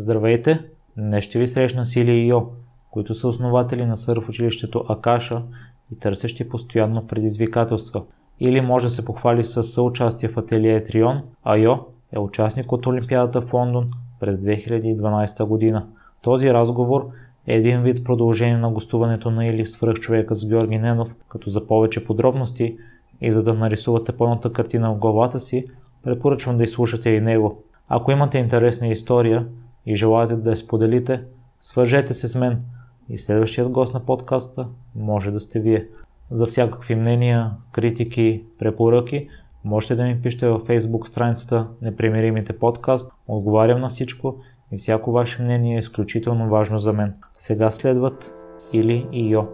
Здравейте! Днес ще ви срещна Сили и Йо, които са основатели на сърф училището Акаша и търсещи постоянно предизвикателства. Или може да се похвали с съучастие в ателие Трион, а Йо е участник от Олимпиадата в Лондон през 2012 година. Този разговор е един вид продължение на гостуването на Или в свръхчовека с Георги Ненов, като за повече подробности и за да нарисувате пълната картина в главата си, препоръчвам да изслушате и него. Ако имате интересна история и желаете да я споделите, свържете се с мен и следващият гост на подкаста може да сте вие. За всякакви мнения, критики, препоръки, можете да ми пишете във Facebook страницата Непримиримите подкаст. Отговарям на всичко и всяко ваше мнение е изключително важно за мен. Сега следват Или и Йо.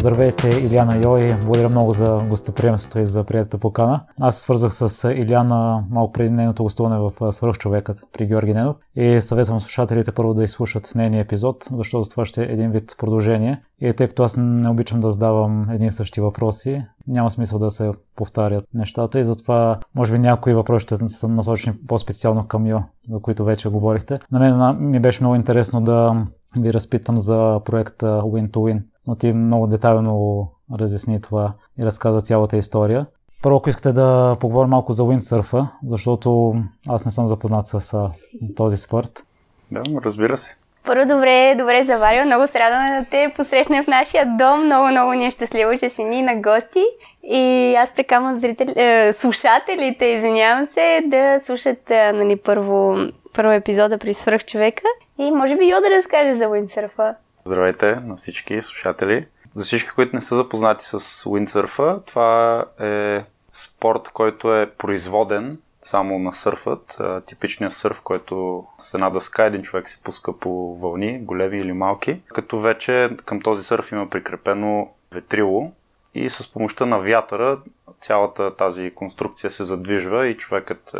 Здравейте, Иляна Йой. Благодаря много за гостоприемството и за приятата покана. Аз се свързах с Иляна малко преди нейното гостуване в Свърхчовекът при Георги Ненов и съветвам слушателите първо да изслушат нейния епизод, защото това ще е един вид продължение. И тъй като аз не обичам да задавам едни и същи въпроси, няма смисъл да се повтарят нещата и затова може би някои въпроси ще са насочени по-специално към Йо, за които вече говорихте. На мен ми беше много интересно да ви разпитам за проекта Win to Win, но ти много детайлно разясни това и разказа цялата история. Първо, ако искате да поговорим малко за уиндсърфа, защото аз не съм запознат с този спорт. Да, разбира се. Първо, добре, добре заварил. Много се радваме да те посрещнем в нашия дом. Много, много ни е щастливо, че си ни на гости. И аз прекамвам зрители, е, слушателите, извинявам се, да слушат е, нали, първо, първо епизода при свръх човека. И може би Йо да разкаже за уиндсърфа. Здравейте на всички слушатели. За всички, които не са запознати с уиндсърфа, това е спорт, който е производен само на сърфът. Типичният сърф, който с една дъска един човек се пуска по вълни, големи или малки. Като вече към този сърф има прикрепено ветрило и с помощта на вятъра цялата тази конструкция се задвижва и човекът е,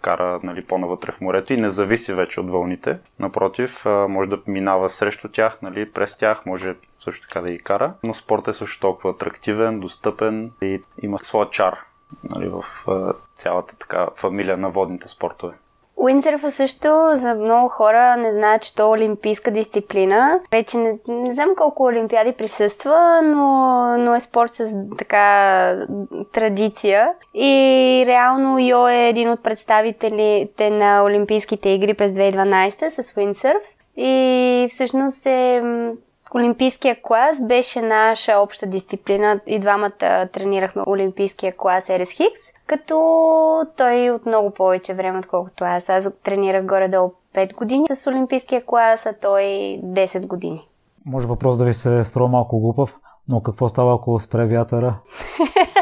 кара нали, по-навътре в морето и не зависи вече от вълните. Напротив, може да минава срещу тях, нали, през тях, може също така да ги кара. Но спортът е също толкова атрактивен, достъпен и има своя чар нали, в цялата така фамилия на водните спортове. Уиндсърфа също за много хора не знаят, че то е олимпийска дисциплина. Вече не, не знам колко олимпиади присъства, но, но е спорт с така традиция. И реално Йо е един от представителите на Олимпийските игри през 2012 с уиндсърф. И всъщност е Олимпийския клас беше наша обща дисциплина и двамата тренирахме Олимпийския клас Хикс, като той от много повече време, отколкото аз. Аз тренирах горе-долу 5 години с Олимпийския клас, а той 10 години. Може въпрос да ви се струва малко глупав, но какво става, ако спре вятъра?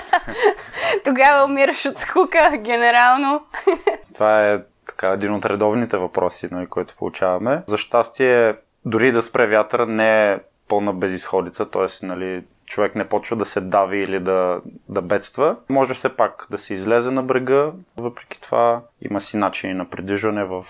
Тогава умираш от скука, генерално. Това е така един от редовните въпроси, нали, които получаваме. За щастие, дори да спре вятъра не е пълна безисходица, т.е. Нали, човек не почва да се дави или да, да бедства. Може все пак да се излезе на брега, въпреки това има си начини на придвижване в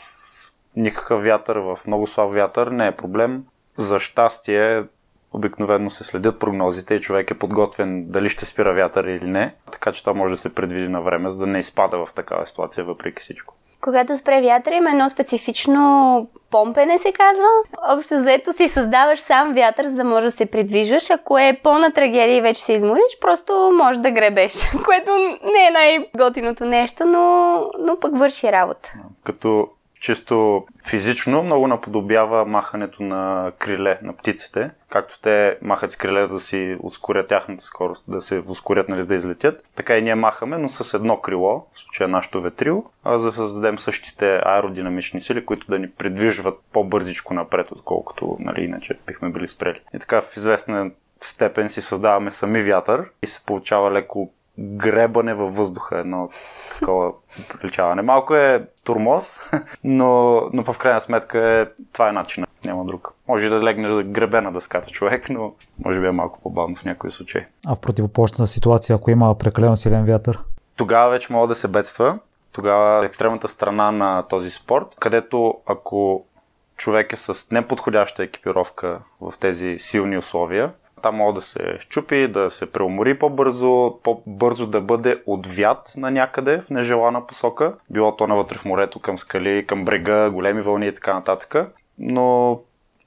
никакъв вятър, в много слаб вятър, не е проблем. За щастие обикновено се следят прогнозите и човек е подготвен дали ще спира вятър или не, така че това може да се предвиди на време, за да не изпада в такава ситуация въпреки всичко. Когато спре вятъра има едно специфично помпене се казва. Общо заето си създаваш сам вятър, за да можеш да се придвижваш. Ако е пълна трагедия и вече се измориш, просто можеш да гребеш. Което не е най-готиното нещо, но, но пък върши работа. Като чисто физично много наподобява махането на криле на птиците. Както те махат с криле да си ускорят тяхната скорост, да се ускорят, нали, да излетят. Така и ние махаме, но с едно крило, в случая нашото ветрило, за да създадем същите аеродинамични сили, които да ни придвижват по-бързичко напред, отколкото нали, иначе бихме били спрели. И така в известна степен си създаваме сами вятър и се получава леко гребане във въздуха, едно такова приличаване. Малко е турмоз, но, но в крайна сметка е, това е начинът, няма друг. Може да легне да гребе на дъската човек, но може би е малко по-бавно в някои случаи. А в противоположна ситуация, ако има прекалено силен вятър? Тогава вече мога да се бедства. Тогава е екстремната страна на този спорт, където ако човек е с неподходяща екипировка в тези силни условия, Там може да се щупи, да се преумори по-бързо, по-бързо да бъде отвят на някъде в нежелана посока. Било то навътре в морето, към скали, към брега, големи вълни и така нататък. Но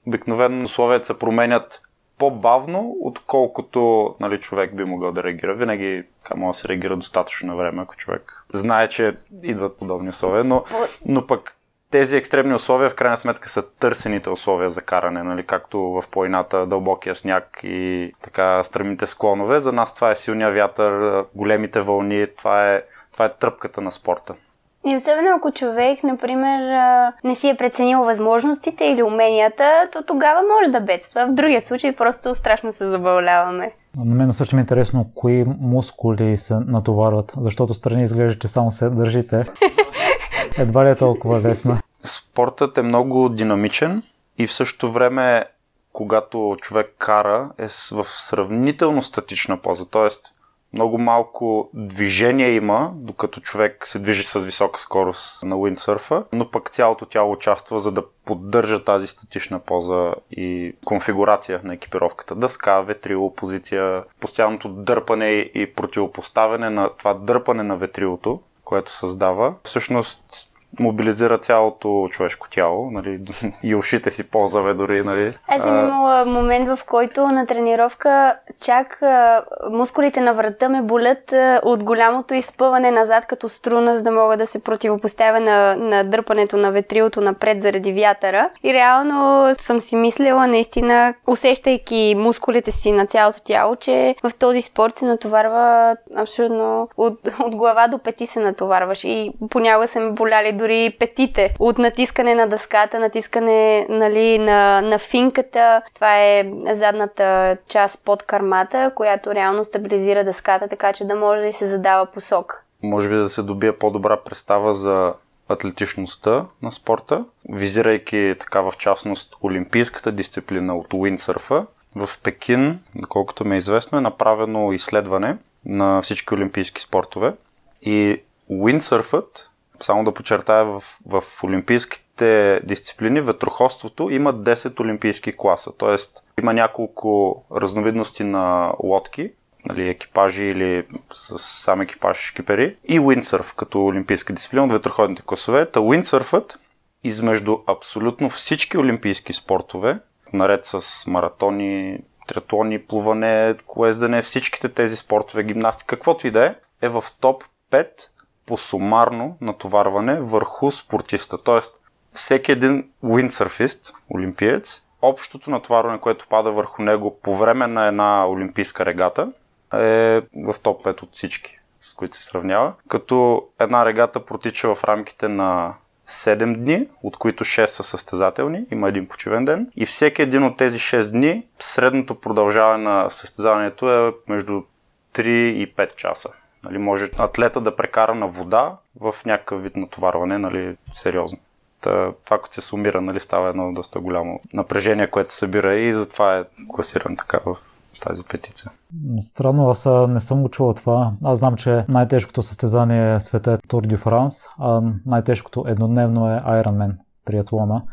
обикновено условията се променят по-бавно, отколкото нали, човек би могъл да реагира. Винаги може да се реагира достатъчно на време, ако човек знае, че идват подобни условия, но, но пък тези екстремни условия в крайна сметка са търсените условия за каране, нали? както в планината, дълбокия сняг и така стръмните склонове. За нас това е силния вятър, големите вълни, това е, това е тръпката на спорта. И особено ако човек, например, не си е преценил възможностите или уменията, то тогава може да бедства. В другия случай просто страшно се забавляваме. На мен също ми е интересно кои мускули се натоварват, защото страни изглежда, че само се държите. Едва ли е толкова лесно. Спортът е много динамичен и в същото време, когато човек кара, е в сравнително статична поза. Тоест, много малко движение има, докато човек се движи с висока скорост на уиндсърфа, но пък цялото тяло участва, за да поддържа тази статична поза и конфигурация на екипировката. Дъска, ветрило, позиция, постоянното дърпане и противопоставяне на това дърпане на ветрилото, което създава. Всъщност мобилизира цялото човешко тяло, нали, и ушите си ползваме дори. Нали. Аз съм имала момент, в който на тренировка чак а, мускулите на врата ме болят а, от голямото изпъване назад като струна, за да мога да се противопоставя на, на дърпането на ветрилото напред заради вятъра. И реално съм си мислила, наистина, усещайки мускулите си на цялото тяло, че в този спорт се натоварва абсолютно от, от глава до пети се натоварваш. И понякога са ме боляли дори петите от натискане на дъската, натискане нали, на, на финката. Това е задната част под кармата, която реално стабилизира дъската, така че да може да се задава посок. Може би да се добие по-добра представа за атлетичността на спорта, визирайки така в частност олимпийската дисциплина от уиндсърфа. В Пекин, доколкото ми е известно, е направено изследване на всички олимпийски спортове и уиндсърфът само да подчертая, в, в олимпийските дисциплини ветроходството има 10 олимпийски класа, т.е. има няколко разновидности на лодки, нали, екипажи или с сам екипаж кипери и уиндсърф като олимпийска дисциплина от ветроходните класове. Та уиндсърфът измежду абсолютно всички олимпийски спортове, наред с маратони, триатлони, плуване, колездане, всичките тези спортове, гимнастика, каквото и да е, е в топ 5 по сумарно натоварване върху спортиста. Тоест, всеки един уиндсърфист, олимпиец, общото натоварване, което пада върху него по време на една олимпийска регата, е в топ 5 от всички, с които се сравнява. Като една регата протича в рамките на 7 дни, от които 6 са състезателни, има един почивен ден. И всеки един от тези 6 дни, средното продължаване на състезанието е между 3 и 5 часа. Нали, може атлета да прекара на вода в някакъв вид натоварване, нали, сериозно. Та, това, като се сумира, нали, става едно доста голямо напрежение, което събира и затова е класиран така в тази петиция. Странно, аз не съм го чувал това. Аз знам, че най-тежкото състезание в света е Tour de France, а най-тежкото еднодневно е Ironman, триатлона.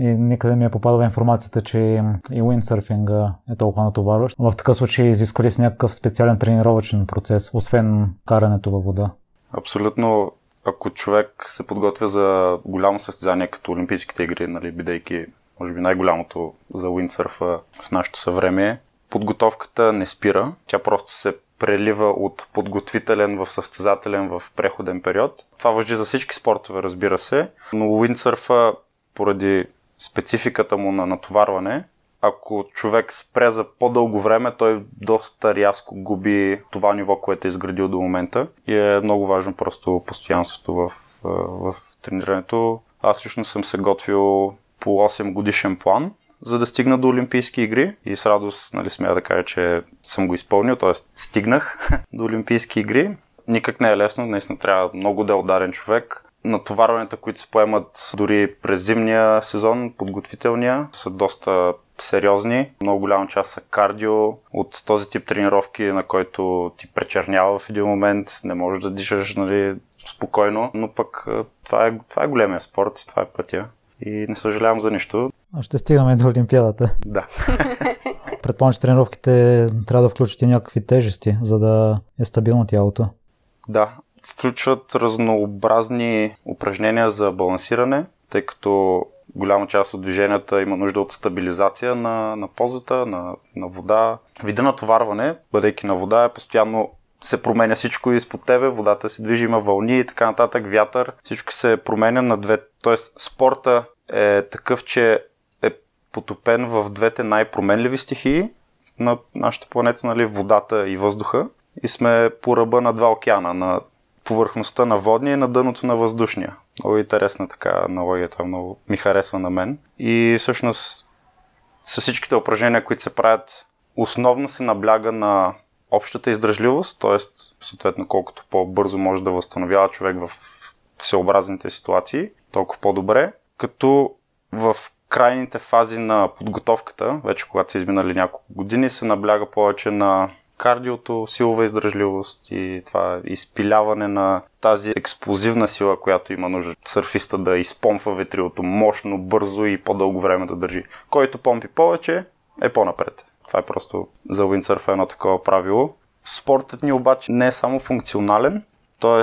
И никъде ми е попадала информацията, че и уиндсърфинга е толкова натоварващ. В такъв случай изисква ли с някакъв специален тренировъчен процес, освен карането във вода? Абсолютно. Ако човек се подготвя за голямо състезание, като Олимпийските игри, нали, бидейки може би най-голямото за уиндсърфа в нашето съвремие, подготовката не спира. Тя просто се прелива от подготвителен в състезателен в преходен период. Това въжи за всички спортове, разбира се, но уиндсърфа поради спецификата му на натоварване, ако човек спре за по-дълго време, той доста рязко губи това ниво, което е изградил до момента. И е много важно просто постоянството в, в, тренирането. Аз лично съм се готвил по 8 годишен план, за да стигна до Олимпийски игри и с радост нали, смея да кажа, че съм го изпълнил, т.е. стигнах до Олимпийски игри. Никак не е лесно, наистина трябва много да е ударен човек натоварванията, които се поемат дори през зимния сезон, подготвителния, са доста сериозни. Много голяма част са кардио от този тип тренировки, на който ти пречернява в един момент, не можеш да дишаш нали, спокойно, но пък това е, това е големия спорт и това е пътя. И не съжалявам за нищо. Ще стигаме до Олимпиадата. Да. Предполагам, че тренировките трябва да включат и някакви тежести, за да е стабилно тялото. Да, включват разнообразни упражнения за балансиране, тъй като голяма част от движенията има нужда от стабилизация на, на позата, на, на вода. Вида натоварване, бъдейки на вода, е постоянно се променя всичко изпод тебе, водата се движи, има вълни и така нататък, вятър, всичко се променя на две. Тоест, спорта е такъв, че е потопен в двете най-променливи стихии на нашата планета, нали, водата и въздуха. И сме по ръба на два океана, на повърхността на водния и на дъното на въздушния. Много интересна така аналогия, това много ми харесва на мен. И всъщност с всичките упражнения, които се правят, основно се набляга на общата издръжливост, т.е. съответно колкото по-бързо може да възстановява човек в всеобразните ситуации, толкова по-добре, като в крайните фази на подготовката, вече когато са изминали няколко години, се набляга повече на кардиото, силова издръжливост и това изпиляване на тази експлозивна сила, която има нужда сърфиста да изпомпва ветрилото мощно, бързо и по-дълго време да държи. Който помпи повече, е по-напред. Това е просто за уиндсърф едно такова правило. Спортът ни обаче не е само функционален, т.е.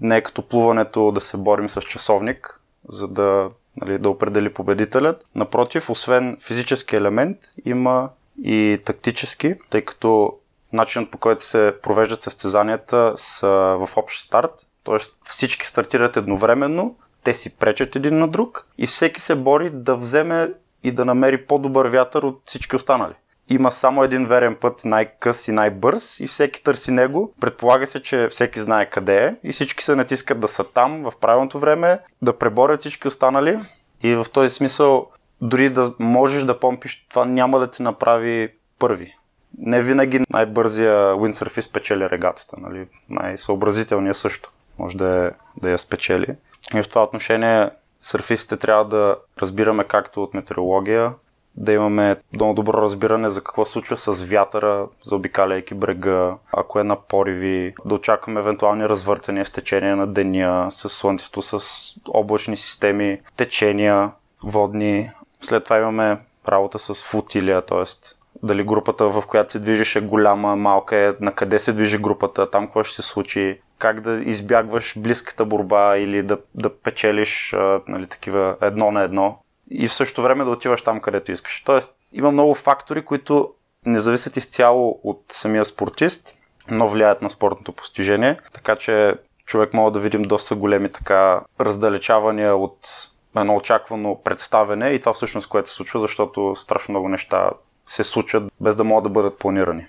не е като плуването да се борим с часовник, за да, нали, да определи победителят. Напротив, освен физически елемент, има и тактически, тъй като начинът по който се провеждат състезанията са в общ старт, т.е. всички стартират едновременно, те си пречат един на друг и всеки се бори да вземе и да намери по-добър вятър от всички останали има само един верен път, най-къс и най-бърз и всеки търси него. Предполага се, че всеки знае къде е и всички се натискат да са там в правилното време, да преборят всички останали. И в този смисъл, дори да можеш да помпиш, това няма да те направи първи. Не винаги най-бързия уиндсърфист печели регатата, нали? най-съобразителният също може да, е, да я спечели. И в това отношение сърфистите трябва да разбираме както от метеорология, да имаме много добро разбиране за какво случва с вятъра, заобикаляйки брега, ако е на пориви, да очакваме евентуални развъртания с течение на деня, с слънцето, с облачни системи, течения, водни. След това имаме работа с футилия, т.е. дали групата, в която се движиш е голяма, малка е, на къде се движи групата, там какво ще се случи, как да избягваш близката борба или да, да печелиш нали, такива едно на едно и в същото време да отиваш там, където искаш. Тоест, има много фактори, които не зависят изцяло от самия спортист, но влияят на спортното постижение. Така че човек може да видим доста големи така раздалечавания от едно очаквано представене и това всъщност което се случва, защото страшно много неща се случат без да могат да бъдат планирани.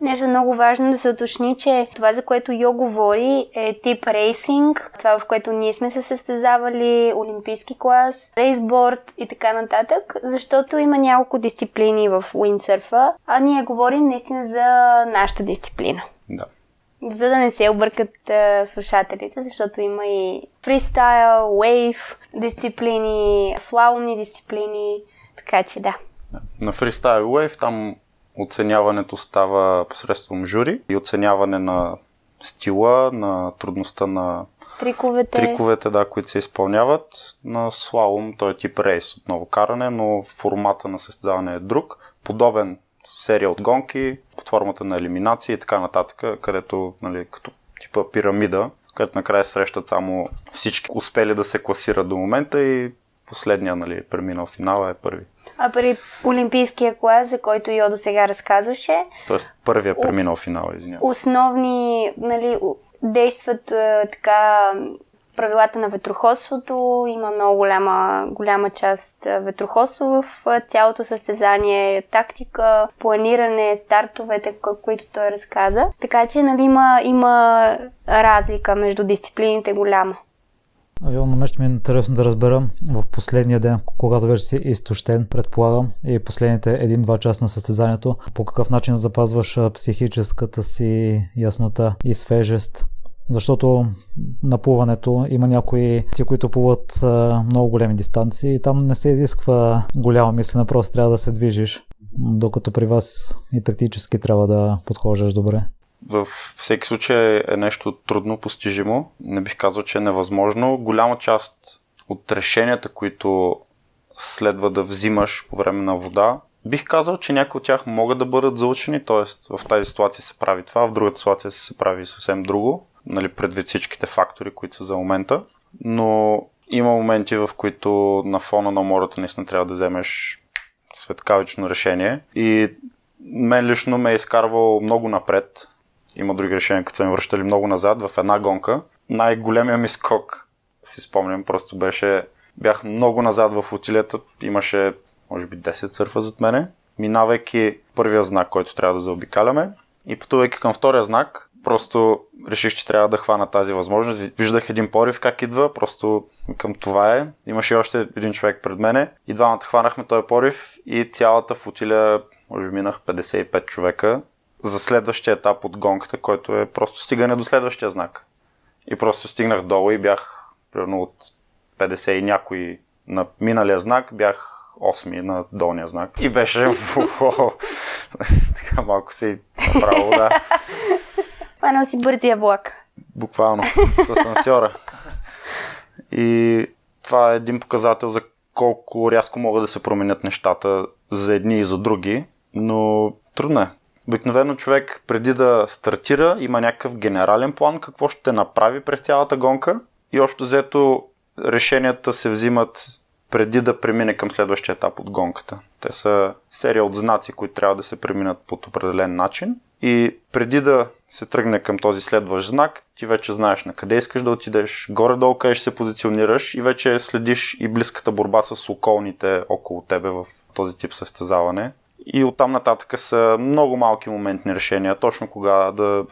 Нещо много важно да се уточни, че това, за което Йо говори, е тип рейсинг, това в което ние сме се състезавали, олимпийски клас, рейсборд и така нататък, защото има няколко дисциплини в уиндсърфа, а ние говорим наистина за нашата дисциплина. Да. За да не се объркат uh, слушателите, защото има и фристайл, вейв дисциплини, слаломни дисциплини, така че да. На фристайл вейв там Оценяването става посредством жури и оценяване на стила, на трудността на триковете, триковете да, които се изпълняват. На слалом той е тип рейс, отново каране, но формата на състезаване е друг. Подобен серия от гонки под формата на елиминация и така нататък, където нали, като типа пирамида, където накрая срещат само всички успели да се класират до момента и последния нали, преминал финала е първи. А при Олимпийския клас, за който Йо до сега разказваше... Тоест първия преминал финал, извинявам. Основни, нали, действат така правилата на ветроходството. Има много голяма, голяма част ветроходство в цялото състезание, тактика, планиране, стартовете, които той разказа. Така че нали, има, има разлика между дисциплините голяма. Йо, на мен ще ми е интересно да разбера в последния ден, когато вече си изтощен, предполагам, и последните един-два часа на състезанието, по какъв начин запазваш психическата си яснота и свежест. Защото на плуването има някои ти, които плуват много големи дистанции и там не се изисква голяма мислене, просто трябва да се движиш. Докато при вас и тактически трябва да подхождаш добре във всеки случай е нещо трудно постижимо. Не бих казал, че е невъзможно. Голяма част от решенията, които следва да взимаш по време на вода, бих казал, че някои от тях могат да бъдат заучени, т.е. в тази ситуация се прави това, в другата ситуация се прави съвсем друго, нали, предвид всичките фактори, които са за момента. Но има моменти, в които на фона на мората наистина трябва да вземеш светкавично решение. И мен лично ме е изкарвал много напред. Има други решения, като са ми връщали много назад в една гонка. Най-големия ми скок, си спомням, просто беше... Бях много назад в утилията, имаше може би 10 сърфа зад мене, минавайки първия знак, който трябва да заобикаляме и пътувайки към втория знак, просто реших, че трябва да хвана тази възможност. Виждах един порив как идва, просто към това е. Имаше още един човек пред мене и двамата хванахме този порив и цялата футиля, може би минах 55 човека за следващия етап от гонката, който е просто стигане до следващия знак. И просто стигнах долу и бях примерно от 50 и някой на миналия знак, бях 8 на долния знак. И беше така малко се направо, да. Хванал си бързия влак. Буквално, с асансьора. И това е един показател за колко рязко могат да се променят нещата за едни и за други, но трудно е. Обикновено човек преди да стартира има някакъв генерален план какво ще направи през цялата гонка и още взето решенията се взимат преди да премине към следващия етап от гонката. Те са серия от знаци, които трябва да се преминат под определен начин. И преди да се тръгне към този следващ знак, ти вече знаеш на къде искаш да отидеш, горе-долу къде ще се позиционираш и вече следиш и близката борба с околните около тебе в този тип състезаване. И оттам нататък са много малки моментни решения, точно кога да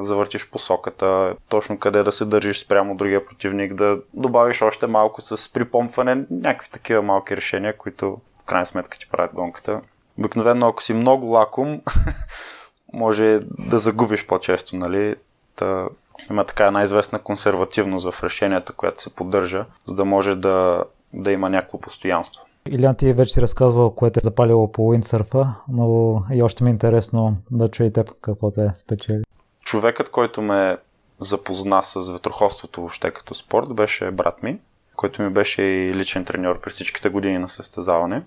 завъртиш посоката, точно къде да се държиш спрямо другия противник, да добавиш още малко с припомпване, някакви такива малки решения, които в крайна сметка ти правят гонката. Обикновено, ако си много лаком, може да загубиш по-често, нали? Та, има така една известна консервативност в решенията, която се поддържа, за да може да, да има някакво постоянство. Илян ти вече си разказвал, което е запалило по уиндсърфа, но и още ми е интересно да чуя теб какво те спечели човекът, който ме запозна с ветроходството въобще като спорт, беше брат ми, който ми беше и личен треньор през всичките години на състезаване.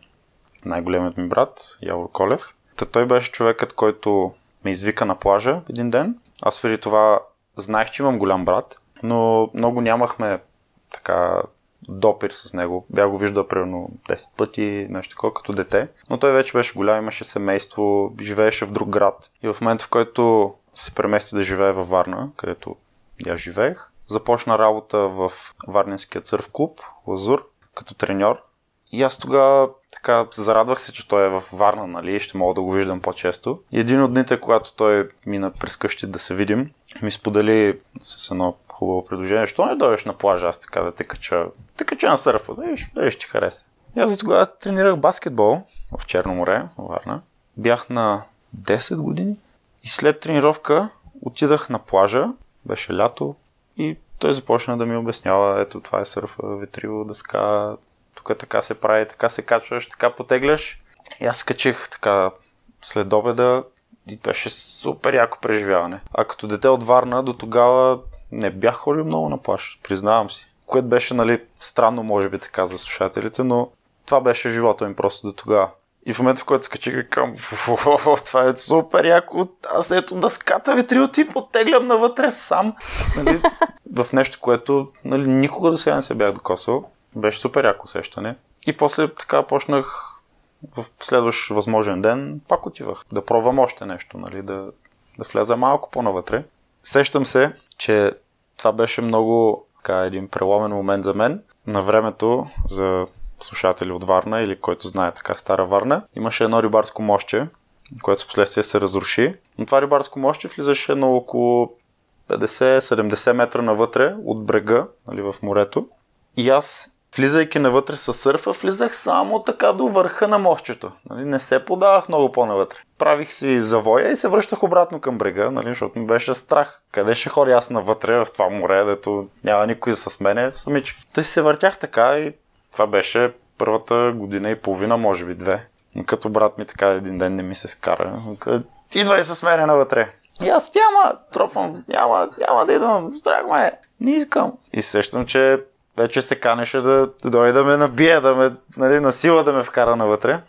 Най-големият ми брат, Явор Колев. Та той беше човекът, който ме извика на плажа един ден. Аз преди това знаех, че имам голям брат, но много нямахме така допир с него. Бях го виждал примерно 10 пъти, нещо такова като дете. Но той вече беше голям, имаше семейство, живееше в друг град. И в момента, в който се премести да живее във Варна, където я живеех. Започна работа в Варненския църв клуб, Лазур, като треньор. И аз тогава така зарадвах се, че той е в Варна, нали, ще мога да го виждам по-често. И един от дните, когато той мина през къщи да се видим, ми сподели с едно хубаво предложение, що не дойдеш на плажа, аз така да те кача, те кача на сърфа, да виж, дали ще ти хареса. И аз за тогава тренирах баскетбол в Черно море, Варна. Бях на 10 години, и след тренировка отидах на плажа, беше лято, и той започна да ми обяснява, ето това е сърфа, ветриво, дъска, тук така се прави, така се качваш, така потегляш. И аз качих така след обеда и беше супер яко преживяване. А като дете от Варна до тогава не бях ходил много на плаж, признавам си. Което беше, нали, странно, може би така за слушателите, но това беше живота ми просто до тогава. И в момента, в който скачих към, това е супер яко, аз ето дъската ветриотип оттеглям навътре сам. Нали, в нещо, което нали, никога до сега не се бях докосвал. Беше супер яко усещане. И после така почнах в следващ възможен ден, пак отивах да пробвам още нещо, нали, да, да вляза малко по-навътре. Сещам се, че това беше много така, един преломен момент за мен. На времето, за слушатели от Варна или който знае така Стара Варна, имаше едно рибарско мощче, което в последствие се разруши. Но това рибарско мощче влизаше на около 50-70 метра навътре от брега, нали, в морето. И аз, влизайки навътре с сърфа, влизах само така до върха на мощчето. Нали, не се подавах много по-навътре. Правих си завоя и се връщах обратно към брега, нали, защото ми беше страх. Къде ще ходя аз навътре в това море, дето няма никой с мене, самичък. Та си се въртях така и това беше първата година и половина, може би две. Като брат ми така един ден не ми се скара. Идвай с мене навътре. И аз няма, тропвам, няма, няма да идвам, страх ме, не искам. И сещам, че вече се канеше да, да дойде да ме набие, да ме, нали, на сила да ме вкара навътре.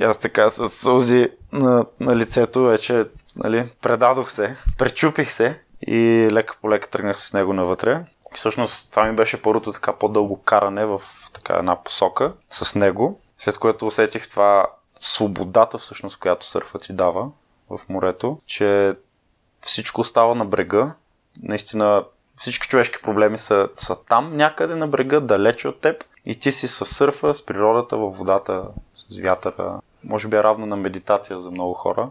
И аз така с сълзи на, на лицето вече нали, предадох се, пречупих се и лека по лека тръгнах с него навътре. И всъщност това ми беше първото така по-дълго каране в така една посока с него, след което усетих това свободата всъщност, която сърфът ти дава в морето, че всичко става на брега. Наистина всички човешки проблеми са, са там някъде на брега, далече от теб и ти си със сърфа, с природата, във водата, с вятъра. Може би е равно на медитация за много хора.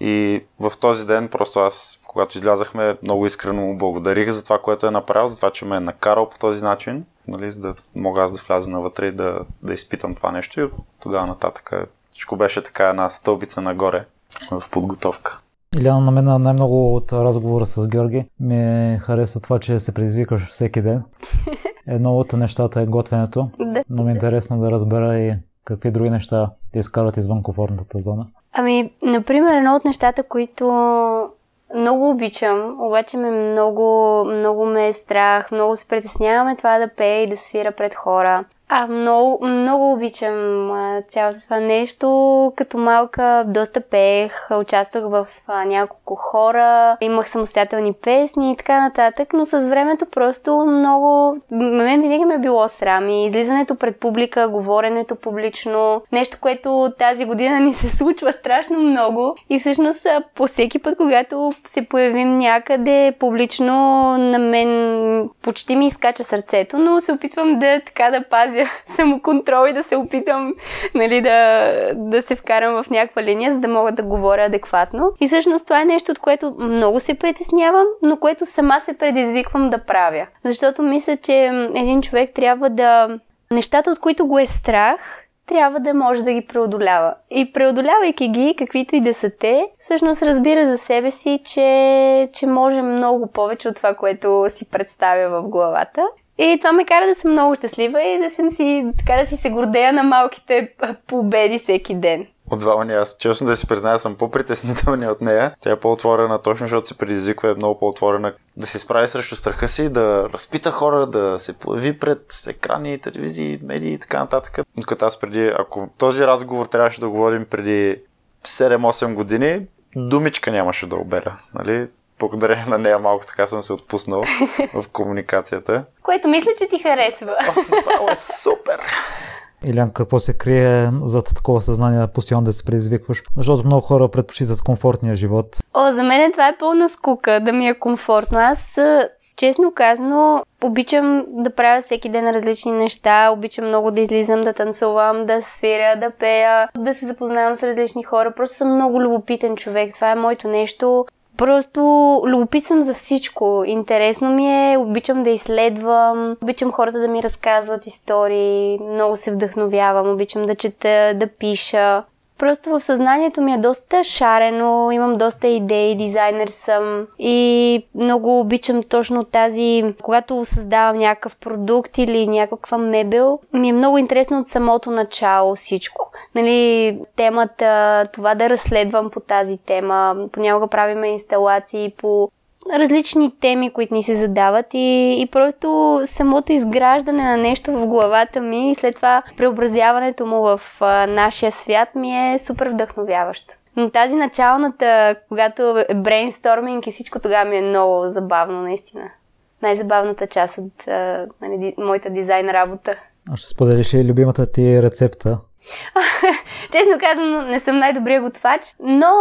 И в този ден просто аз, когато излязахме, много искрено му благодарих за това, което е направил, за това, че ме е накарал по този начин, нали, за да мога аз да вляза навътре и да, да изпитам това нещо. И тогава нататък всичко беше така една стълбица нагоре в подготовка. Иляна, на мен най-много от разговора с Георги ми хареса това, че се предизвикаш всеки ден. Едно от нещата е готвенето, но ми е интересно да разбера и какви други неща те изкарват извън комфортната зона. Ами, например, едно от нещата, които много обичам, обаче ме много, много ме е страх, много се притесняваме това да пее и да свира пред хора. А, много, много обичам а, цялото това нещо. Като малка доста пеех, участвах в а, няколко хора, имах самостоятелни песни и така нататък, но с времето просто много... Мен винаги ме е било срам и излизането пред публика, говоренето публично, нещо, което тази година ни се случва страшно много и всъщност по всеки път, когато се появим някъде публично, на мен почти ми изкача сърцето, но се опитвам да така да пазя пазя самоконтрол и да се опитам нали, да, да се вкарам в някаква линия, за да мога да говоря адекватно. И всъщност това е нещо, от което много се притеснявам, но което сама се предизвиквам да правя. Защото мисля, че един човек трябва да... Нещата, от които го е страх, трябва да може да ги преодолява. И преодолявайки ги, каквито и да са те, всъщност разбира за себе си, че, че може много повече от това, което си представя в главата. И това ме кара да съм много щастлива и да съм си, така да си се гордея на малките победи всеки ден. От Вални, аз честно да си призная, съм по-притеснителния от нея. Тя е по-отворена, точно защото се предизвиква, е много по-отворена да се справи срещу страха си, да разпита хора, да се появи пред екрани, телевизии, медии и така нататък. Като аз преди, ако този разговор трябваше да говорим преди 7-8 години, думичка нямаше да обеля. Нали? Благодарение на нея малко така съм се отпуснал в комуникацията. Което мисля, че ти харесва. О, е супер! Илян, какво се крие за такова съзнание, постоянно да се предизвикваш? Защото много хора предпочитат комфортния живот. О, за мен това е пълна скука, да ми е комфортно. Аз Честно казано, обичам да правя всеки ден различни неща, обичам много да излизам, да танцувам, да свиря, да пея, да се запознавам с различни хора. Просто съм много любопитен човек. Това е моето нещо. Просто любопитвам за всичко. Интересно ми е, обичам да изследвам, обичам хората да ми разказват истории, много се вдъхновявам, обичам да чета, да пиша. Просто в съзнанието ми е доста шарено, имам доста идеи, дизайнер съм и много обичам точно тази, когато създавам някакъв продукт или някаква мебел, ми е много интересно от самото начало всичко. Нали, темата, това да разследвам по тази тема, понякога правиме инсталации по различни теми, които ни се задават и, и просто самото изграждане на нещо в главата ми и след това преобразяването му в а, нашия свят ми е супер вдъхновяващо. Но тази началната, когато е брейнсторминг и всичко тогава ми е много забавно, наистина. Най-забавната част от а, нали, моята дизайн работа. Ще споделиш и любимата ти рецепта? Честно казано, не съм най-добрия готвач, но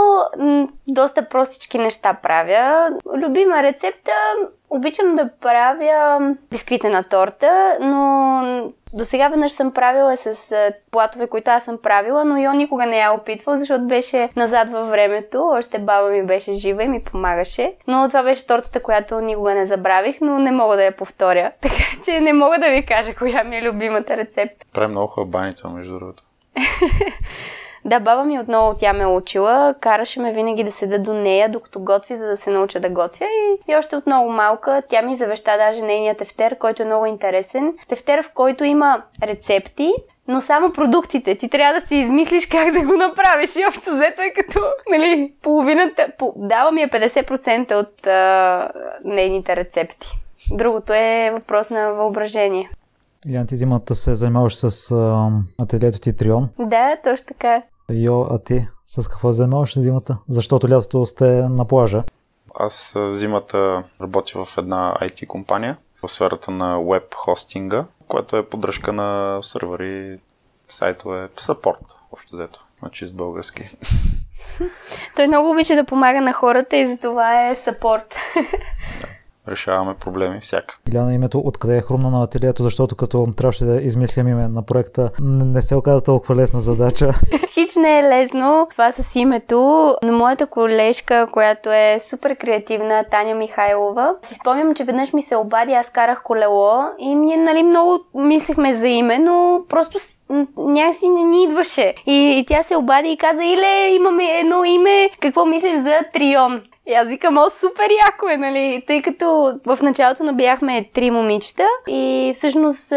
доста простички неща правя. Любима рецепта, обичам да правя бисквитена торта, но до сега веднъж съм правила с платове, които аз съм правила, но он никога не я опитвал, защото беше назад във времето. Още баба ми беше жива и ми помагаше. Но това беше тортата, която никога не забравих, но не мога да я повторя. Така че не мога да ви кажа коя ми е любимата рецепта. Прави много хубава баница, между другото. да, баба ми отново тя ме учила, караше ме винаги да седа до нея, докато готви, за да се науча да готвя. И, и още от много малка тя ми завеща даже нейният тефтер, който е много интересен. Тефтер, в който има рецепти, но само продуктите. Ти трябва да си измислиш как да го направиш. И общо взето е като, нали, половината, по, дава ми е 50% от а, нейните рецепти. Другото е въпрос на въображение. Илян, ти зимата се занимаваш с а, ателието ти Трион. Да, точно така. Йо, а ти с какво занимаваш зимата? Защото лятото сте на плажа. Аз зимата работя в една IT компания в сферата на веб хостинга, което е поддръжка на сървъри, сайтове, саппорт, общо взето, значи с български. Той много обича да помага на хората и затова е сапорт. Решаваме проблеми всяка. Иляна, името откъде е хрумна на ателието, защото като трябваше да измислям име на проекта, не се оказа толкова лесна задача. Хич не е лесно това с името, но моята колежка, която е супер креативна, Таня Михайлова, си спомням, че веднъж ми се обади, аз карах колело и ние нали, много мислехме за име, но просто някакси не ни идваше. И, и тя се обади и каза, Иле, имаме едно име, какво мислиш за Трион? И аз викам, о, супер яко е, нали? Тъй като в началото набяхме три момичета и всъщност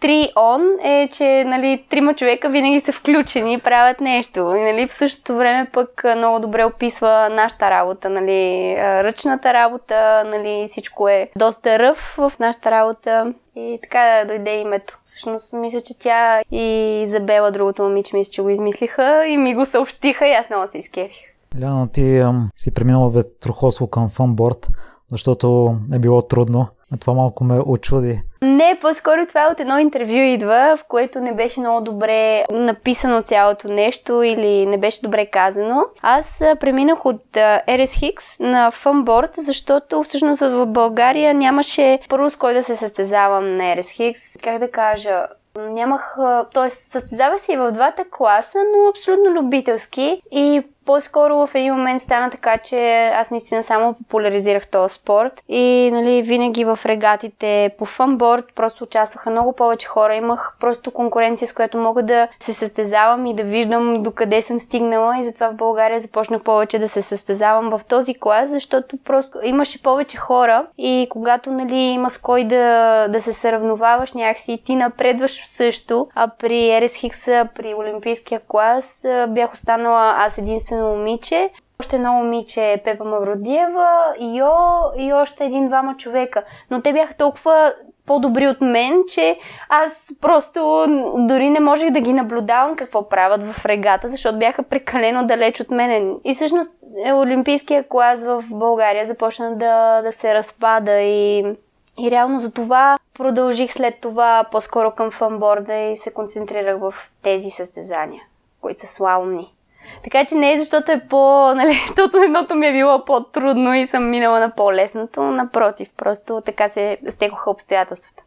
три он е, че нали, трима човека винаги са включени и правят нещо. И нали, в същото време пък много добре описва нашата работа, нали, ръчната работа, нали, всичко е доста ръв в нашата работа. И така дойде името. Всъщност, мисля, че тя и Изабела, другото момиче, мисля, че го измислиха и ми го съобщиха и аз много се изкефих. Ляна, ти ам, си преминала ветрохосло към фанборд, защото е било трудно. Това малко ме очуди. Не, по-скоро това от едно интервю идва, в което не беше много добре написано цялото нещо или не беше добре казано. Аз преминах от RS Hicks на фанборд, защото всъщност в България нямаше първо с кой да се състезавам на RS Hicks. Как да кажа, Нямах, т.е. състезавах се и в двата класа, но абсолютно любителски и по-скоро в един момент стана така, че аз наистина само популяризирах този спорт. И нали, винаги в регатите по фанборд просто участваха много повече хора. Имах просто конкуренция, с която мога да се състезавам и да виждам докъде съм стигнала. И затова в България започнах повече да се състезавам в този клас, защото просто имаше повече хора. И когато нали, има с кой да, да се съревноваваш някакси, ти напредваш също, а при Ерес при Олимпийския клас бях останала аз единствено едно момиче, още едно момиче е Пепа Мавродиева, Йо и още един-двама човека. Но те бяха толкова по-добри от мен, че аз просто дори не можех да ги наблюдавам какво правят в регата, защото бяха прекалено далеч от мене. И всъщност е, Олимпийския клас в България започна да, да се разпада и, и реално за това продължих след това по-скоро към фанборда и се концентрирах в тези състезания, които са славни. Така че не е защото е по... Нали, защото едното ми е било по-трудно и съм минала на по-лесното. Напротив, просто така се стекоха обстоятелствата.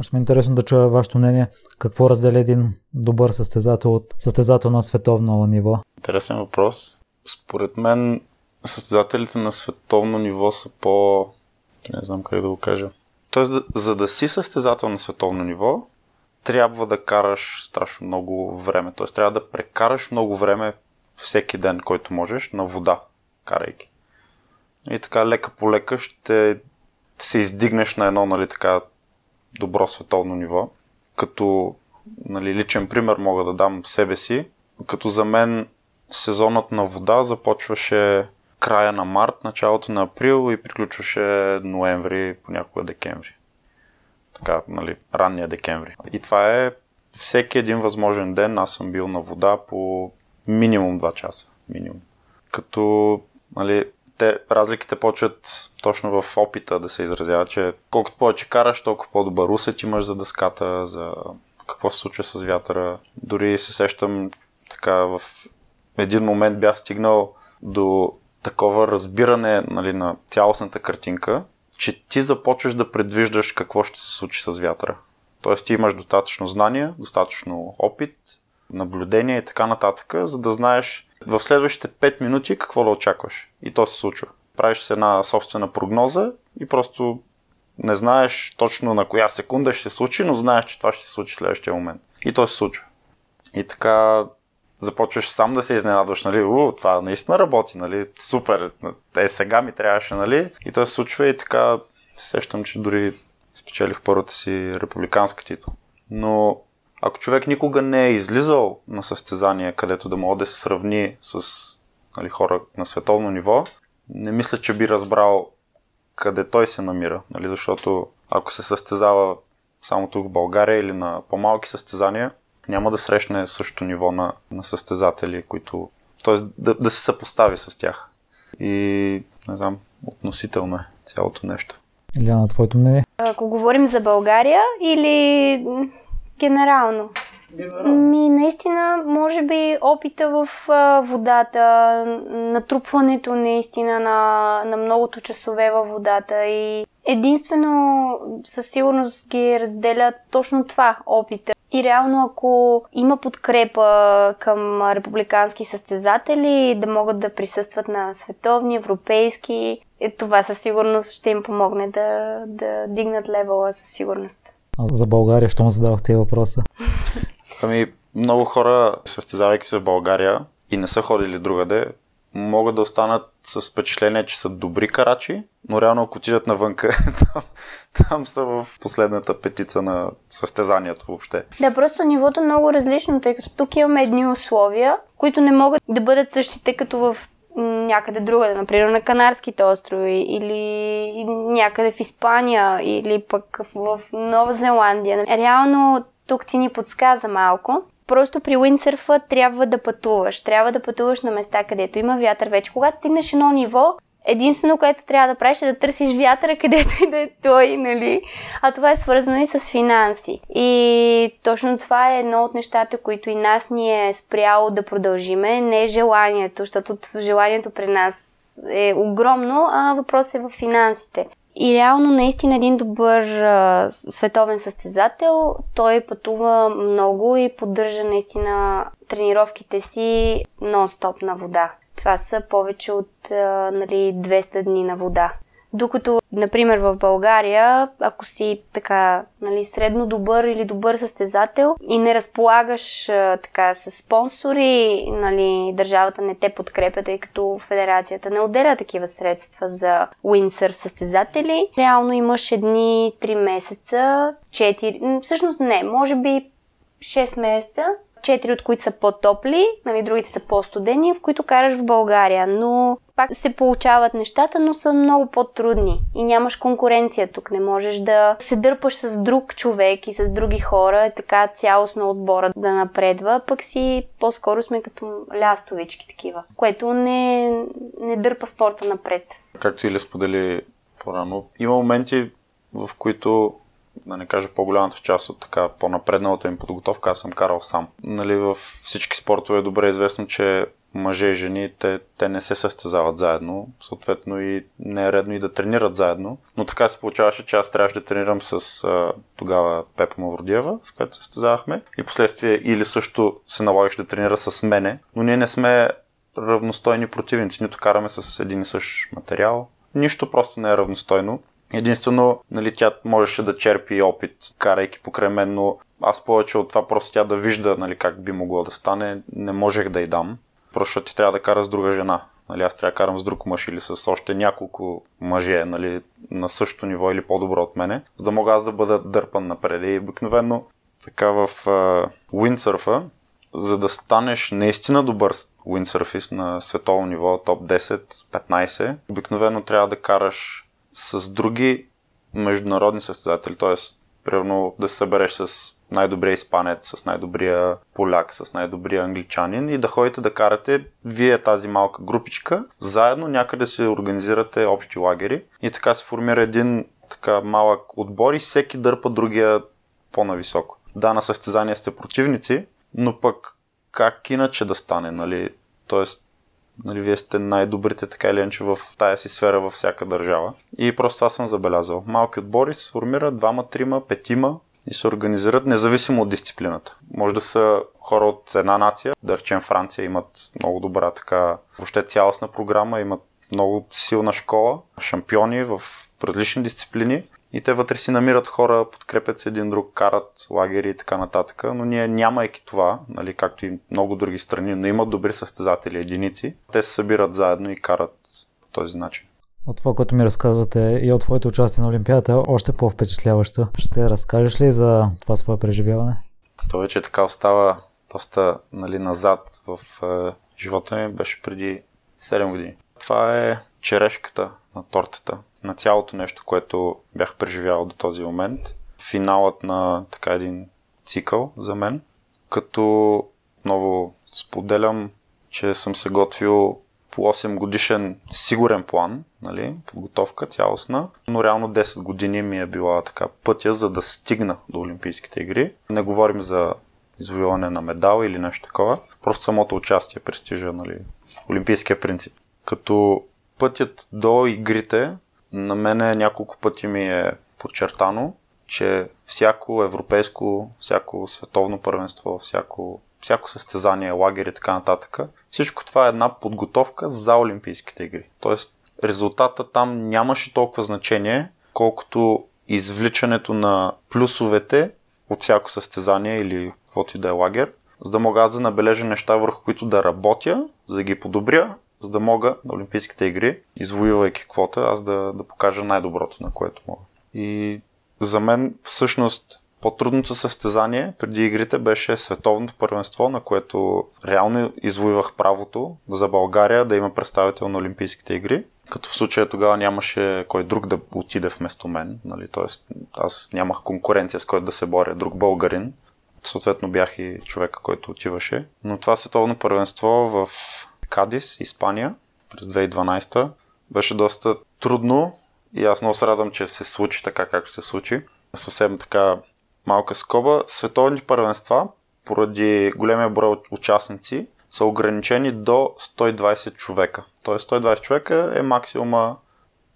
Още ми е интересно да чуя вашето мнение. Какво разделя един добър състезател от състезател на световно ниво? Интересен въпрос. Според мен състезателите на световно ниво са по... Не знам как да го кажа. Тоест, за да си състезател на световно ниво, трябва да караш страшно много време. Тоест, трябва да прекараш много време всеки ден, който можеш, на вода, карайки. И така лека по лека ще се издигнеш на едно нали, така, добро световно ниво. Като нали, личен пример мога да дам себе си. Като за мен сезонът на вода започваше края на март, началото на април и приключваше ноември, понякога декември. Така, нали, ранния декември. И това е всеки един възможен ден аз съм бил на вода по минимум 2 часа. Минимум. Като нали, те, разликите почват точно в опита да се изразява, че колкото повече караш, толкова по-добър усет имаш за дъската, за какво се случва с вятъра. Дори се сещам така в един момент бях стигнал до такова разбиране нали, на цялостната картинка, че ти започваш да предвиждаш какво ще се случи с вятъра. Тоест ти имаш достатъчно знания, достатъчно опит, наблюдение и така нататък, за да знаеш в следващите 5 минути какво да очакваш. И то се случва. Правиш се една собствена прогноза и просто не знаеш точно на коя секунда ще се случи, но знаеш, че това ще се случи в следващия момент. И то се случва. И така започваш сам да се изненадваш, нали, у, това наистина работи, нали, супер, е сега ми трябваше, нали, и то се случва и така сещам, че дори спечелих първата си републиканска титул. Но ако човек никога не е излизал на състезание, където да може да се сравни с нали, хора на световно ниво, не мисля, че би разбрал къде той се намира. Нали, защото ако се състезава само тук в България или на по-малки състезания, няма да срещне същото ниво на, на състезатели, които... Тоест да, да се съпостави с тях. И, не знам, относително е цялото нещо. Иляна, твоето мнение? Ако говорим за България или генерално? Ми, наистина, може би опита в а, водата, натрупването наистина на, на многото часове във водата и единствено със сигурност ги разделя точно това опита. И реално, ако има подкрепа към републикански състезатели да могат да присъстват на световни, европейски, е, това със сигурност ще им помогне да, да дигнат левела със сигурност. За България, що му задавах тези въпроса? Ами, много хора, състезавайки се в България и не са ходили другаде, могат да останат с впечатление, че са добри карачи, но реално ако отидат навънка, там, там са в последната петица на състезанието въобще. Да, просто нивото е много различно, тъй като тук имаме едни условия, които не могат да бъдат същите като в някъде другаде, например на Канарските острови или някъде в Испания или пък в Нова Зеландия. Реално тук ти ни подсказа малко. Просто при уиндсърфа трябва да пътуваш. Трябва да пътуваш на места, където има вятър вече. Когато стигнеш едно ниво, единствено, което трябва да правиш е да търсиш вятъра, където и да е той, нали? А това е свързано и с финанси. И точно това е едно от нещата, които и нас ни е спряло да продължиме. Не е желанието, защото желанието при нас е огромно, а въпрос е в финансите. И реално наистина един добър а, световен състезател, той пътува много и поддържа наистина тренировките си нон-стоп на вода. Това са повече от а, нали, 200 дни на вода. Докато, например, в България, ако си така, нали, средно добър или добър състезател и не разполагаш така с спонсори, нали, държавата не те подкрепя, тъй като федерацията не отделя такива средства за уиндсърф състезатели, реално имаш едни 3 месеца, 4, всъщност не, може би 6 месеца, четири от които са по-топли, нали, другите са по-студени, в които караш в България. Но пак се получават нещата, но са много по-трудни и нямаш конкуренция тук. Не можеш да се дърпаш с друг човек и с други хора, така цялостно отбора да напредва, пък си по-скоро сме като лястовички такива, което не, не дърпа спорта напред. Както и ли сподели по-рано, има моменти, в които да не кажа по-голямата част от така по-напредналата им подготовка, аз съм карал сам. Нали, в всички спортове е добре известно, че мъже и жени, те, те не се състезават заедно, съответно и не е редно и да тренират заедно. Но така се получаваше, че аз трябваше да тренирам с а, тогава Пепа Мавродиева, с която състезавахме. И последствие или също се налагаше да тренира с мене, но ние не сме равностойни противници, нито караме с един и същ материал. Нищо просто не е равностойно. Единствено, нали, тя можеше да черпи опит, карайки покрай мен, но аз повече от това просто тя да вижда нали, как би могло да стане, не можех да й дам. Просто ти трябва да кара с друга жена. Нали, аз трябва да карам с друг мъж или с още няколко мъже нали, на същото ниво или по-добро от мене, за да мога аз да бъда дърпан напред. И обикновено така в уиндсърфа, за да станеш наистина добър уиндсърфист на световно ниво, топ 10-15, обикновено трябва да караш с други международни състезатели, т.е. примерно да се събереш с най-добрия испанец, с най-добрия поляк, с най-добрия англичанин и да ходите да карате вие тази малка групичка, заедно някъде се организирате общи лагери и така се формира един така малък отбор и всеки дърпа другия по-нависоко. Да, на състезания сте противници, но пък как иначе да стане, нали? Тоест, нали, вие сте най-добрите така или иначе в тая си сфера във всяка държава. И просто това съм забелязал. Малки отбори се сформират двама, трима, петима и се организират независимо от дисциплината. Може да са хора от една нация, да речем Франция имат много добра така, въобще цялостна програма, имат много силна школа, шампиони в различни дисциплини и те вътре си намират хора, подкрепят се един друг, карат лагери и така нататък. Но ние нямайки това, нали, както и много други страни, но имат добри състезатели, единици, те се събират заедно и карат по този начин. От това, което ми разказвате и от твоето участие на Олимпиадата, е още по-впечатляващо. Ще разкажеш ли за това свое преживяване? То вече така остава доста нали, назад в е, живота ми, беше преди 7 години. Това е черешката на тортата на цялото нещо, което бях преживявал до този момент. Финалът на така един цикъл за мен. като отново споделям, че съм се готвил по 8 годишен сигурен план, нали, подготовка цялостна, но реално 10 години ми е била така пътя, за да стигна до Олимпийските игри. Не говорим за извоюване на медал или нещо такова, просто самото участие, престижа, нали, олимпийския принцип. Като пътят до игрите, на мене няколко пъти ми е подчертано, че всяко европейско, всяко световно първенство, всяко, всяко състезание, лагери и така нататък, всичко това е една подготовка за Олимпийските игри. Тоест, резултата там нямаше толкова значение, колкото извличането на плюсовете от всяко състезание или каквото и да е лагер, за да мога аз да набележа неща, върху които да работя, за да ги подобря, за да мога на Олимпийските игри, извоювайки квота, аз да, да покажа най-доброто, на което мога. И за мен всъщност по-трудното състезание преди игрите беше световното първенство, на което реално извоювах правото за България да има представител на Олимпийските игри. Като в случая тогава нямаше кой друг да отиде вместо мен. Нали? Тоест, аз нямах конкуренция с който да се боря, друг българин. Съответно бях и човека, който отиваше. Но това световно първенство в Кадис, Испания, през 2012 беше доста трудно и аз много се радвам, че се случи така, както се случи. Съвсем така малка скоба. Световни първенства, поради големия брой участници, са ограничени до 120 човека. Тоест 120 човека е максимума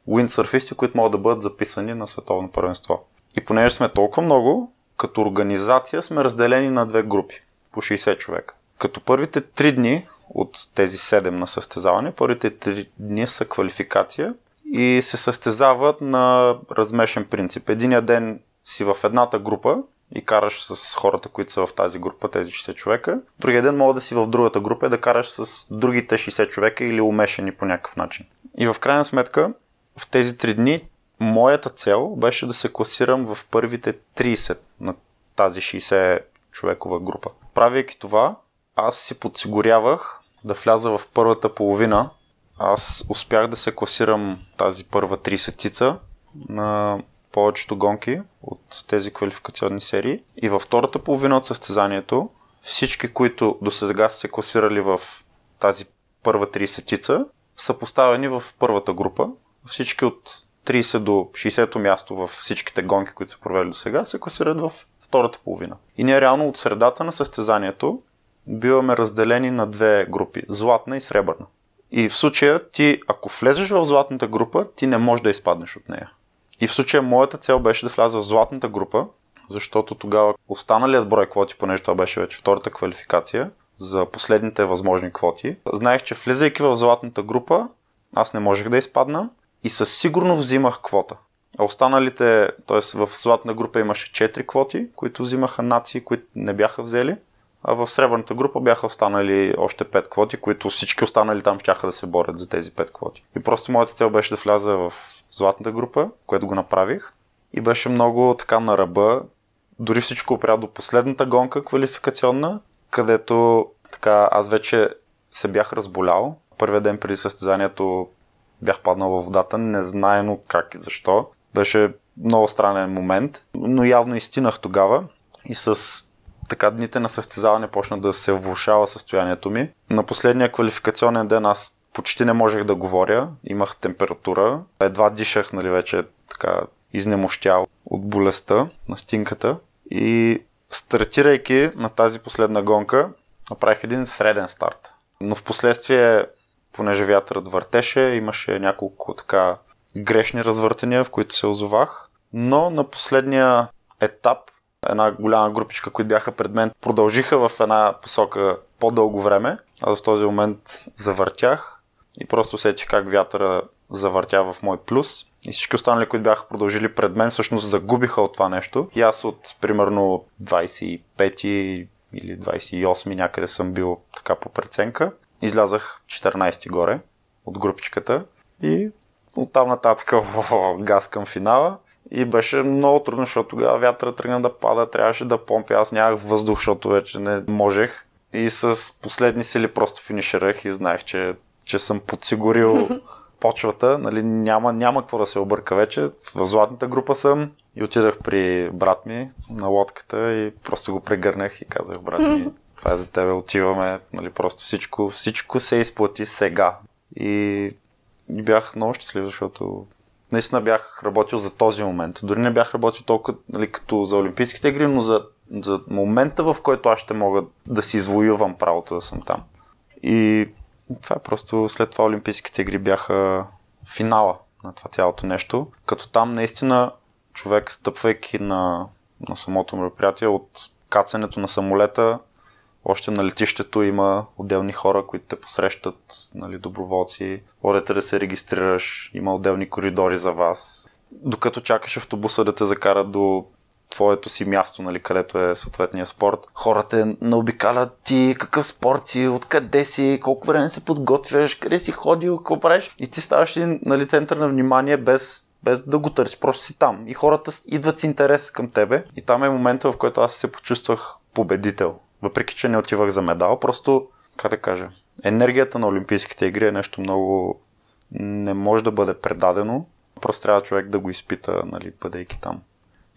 уиндсърфисти, които могат да бъдат записани на световно първенство. И понеже сме толкова много, като организация сме разделени на две групи, по 60 човека. Като първите 3 дни от тези 7 на състезаване, първите 3 дни са квалификация и се състезават на размешен принцип. Единия ден си в едната група и караш с хората, които са в тази група, тези 60 човека. Другия ден мога да си в другата група и да караш с другите 60 човека или умешани по някакъв начин. И в крайна сметка, в тези 3 дни, моята цел беше да се класирам в първите 30 на тази 60 човекова група. Правейки това, аз си подсигурявах да вляза в първата половина. Аз успях да се класирам тази първа 30-тица на повечето гонки от тези квалификационни серии. И във втората половина от състезанието всички, които до сега са се класирали в тази първа 30-тица, са поставени в първата група. Всички от 30 до 60-то място в всичките гонки, които са провели до сега, се класират в втората половина. И ние реално от средата на състезанието биваме разделени на две групи златна и сребърна. И в случая ти, ако влезеш в златната група, ти не можеш да изпаднеш от нея. И в случая моята цел беше да вляза в златната група, защото тогава останалият брой квоти, понеже това беше вече втората квалификация за последните възможни квоти, знаех, че влизайки в златната група, аз не можех да изпадна и със сигурно взимах квота. А останалите, т.е. в златна група имаше 4 квоти, които взимаха нации, които не бяха взели. А в сребърната група бяха останали още 5 квоти, които всички останали там щяха да се борят за тези 5 квоти. И просто моята цел беше да вляза в златната група, което го направих. И беше много така на ръба. Дори всичко опря до последната гонка квалификационна, където така аз вече се бях разболял. Първият ден преди състезанието бях паднал във водата, незнаено как и защо. Беше много странен момент, но явно истинах тогава и с така дните на състезаване почна да се влушава състоянието ми. На последния квалификационен ден аз почти не можех да говоря, имах температура, едва дишах, нали вече така изнемощял от болестта на стинката и стартирайки на тази последна гонка, направих един среден старт. Но в последствие, понеже вятърът въртеше, имаше няколко така грешни развъртания, в които се озовах. Но на последния етап една голяма групичка, които бяха пред мен, продължиха в една посока по-дълго време. Аз в този момент завъртях и просто усетих как вятъра завъртя в мой плюс. И всички останали, които бяха продължили пред мен, всъщност загубиха от това нещо. И аз от примерно 25 или 28 някъде съм бил така по преценка. Излязах 14 горе от групичката и оттам нататък газ към финала. И беше много трудно, защото тогава вятъра тръгна да пада, трябваше да помпя. Аз нямах въздух, защото вече не можех. И с последни сили просто финиширах и знаех, че, че съм подсигурил почвата, нали, няма, няма какво да се обърка вече. В златната група съм и отидах при брат ми на лодката и просто го прегърнах и казах, брат ми, това е за тебе, отиваме, нали, просто всичко, всичко се изплати сега. И, и бях много щастлив, защото наистина бях работил за този момент. Дори не бях работил толкова нали, като за Олимпийските игри, но за, за момента, в който аз ще мога да си извоювам правото да съм там. И това е просто след това Олимпийските игри бяха финала на това цялото нещо. Като там наистина човек, стъпвайки на, на самото мероприятие, от кацането на самолета, още на летището има отделни хора, които те посрещат, нали, доброволци, водете да се регистрираш, има отделни коридори за вас. Докато чакаш автобуса да те закара до твоето си място, нали, където е съответния спорт. Хората наобикалят ти, какъв спорт си, откъде си, колко време се подготвяш, къде си ходил, какво правиш. И ти ставаш нали, център на внимание без без да го търси, просто си там. И хората идват с интерес към тебе. И там е момента, в който аз се почувствах победител. Въпреки, че не отивах за медал, просто, как да кажа, енергията на Олимпийските игри е нещо много не може да бъде предадено. Просто трябва човек да го изпита, нали, бъдейки там.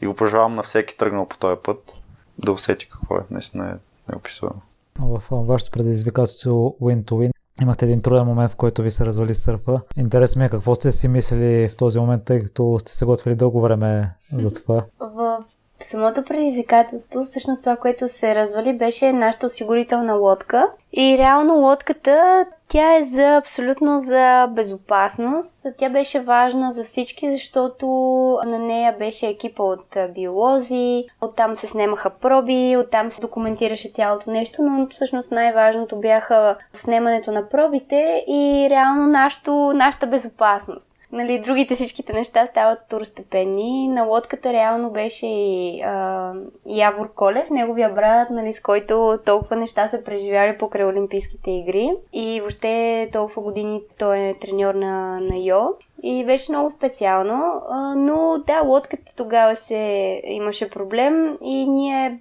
И го пожелавам на всеки тръгнал по този път да усети какво е. Наистина е неописуемо. В вашето предизвикателство Win to Win имахте един труден момент, в който ви се развали сърфа. Интересно ми е какво сте си мислили в този момент, тъй като сте се готвили дълго време за това. В самото предизвикателство, всъщност това, което се развали, беше нашата осигурителна лодка. И реално лодката, тя е за абсолютно за безопасност. Тя беше важна за всички, защото на нея беше екипа от биолози, оттам се снимаха проби, оттам се документираше цялото нещо, но всъщност най-важното бяха снимането на пробите и реално нашата безопасност нали, другите всичките неща стават второстепенни. На лодката реално беше и а, Явор Колев, неговия брат, нали, с който толкова неща са преживяли покрай Олимпийските игри. И въобще толкова години той е треньор на, на Йо. И беше много специално. А, но да, лодката тогава се имаше проблем и ние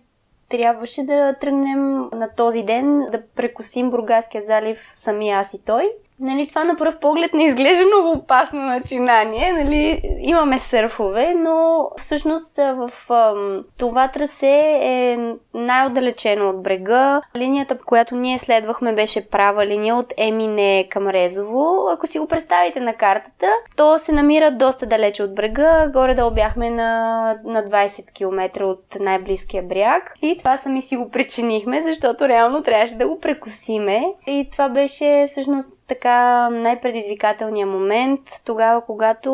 трябваше да тръгнем на този ден да прекусим Бургаския залив сами аз и той. Нали, това на пръв поглед не изглежда много опасно начинание. Нали, имаме сърфове, но всъщност в ам, това трасе е най-отдалечено от брега. Линията, която ние следвахме, беше права линия от Емине към Резово. Ако си го представите на картата, то се намира доста далече от брега. Горе-долу бяхме на, на 20 км от най-близкия бряг. И това сами си го причинихме, защото реално трябваше да го прекусиме. И това беше всъщност така най-предизвикателният момент, тогава когато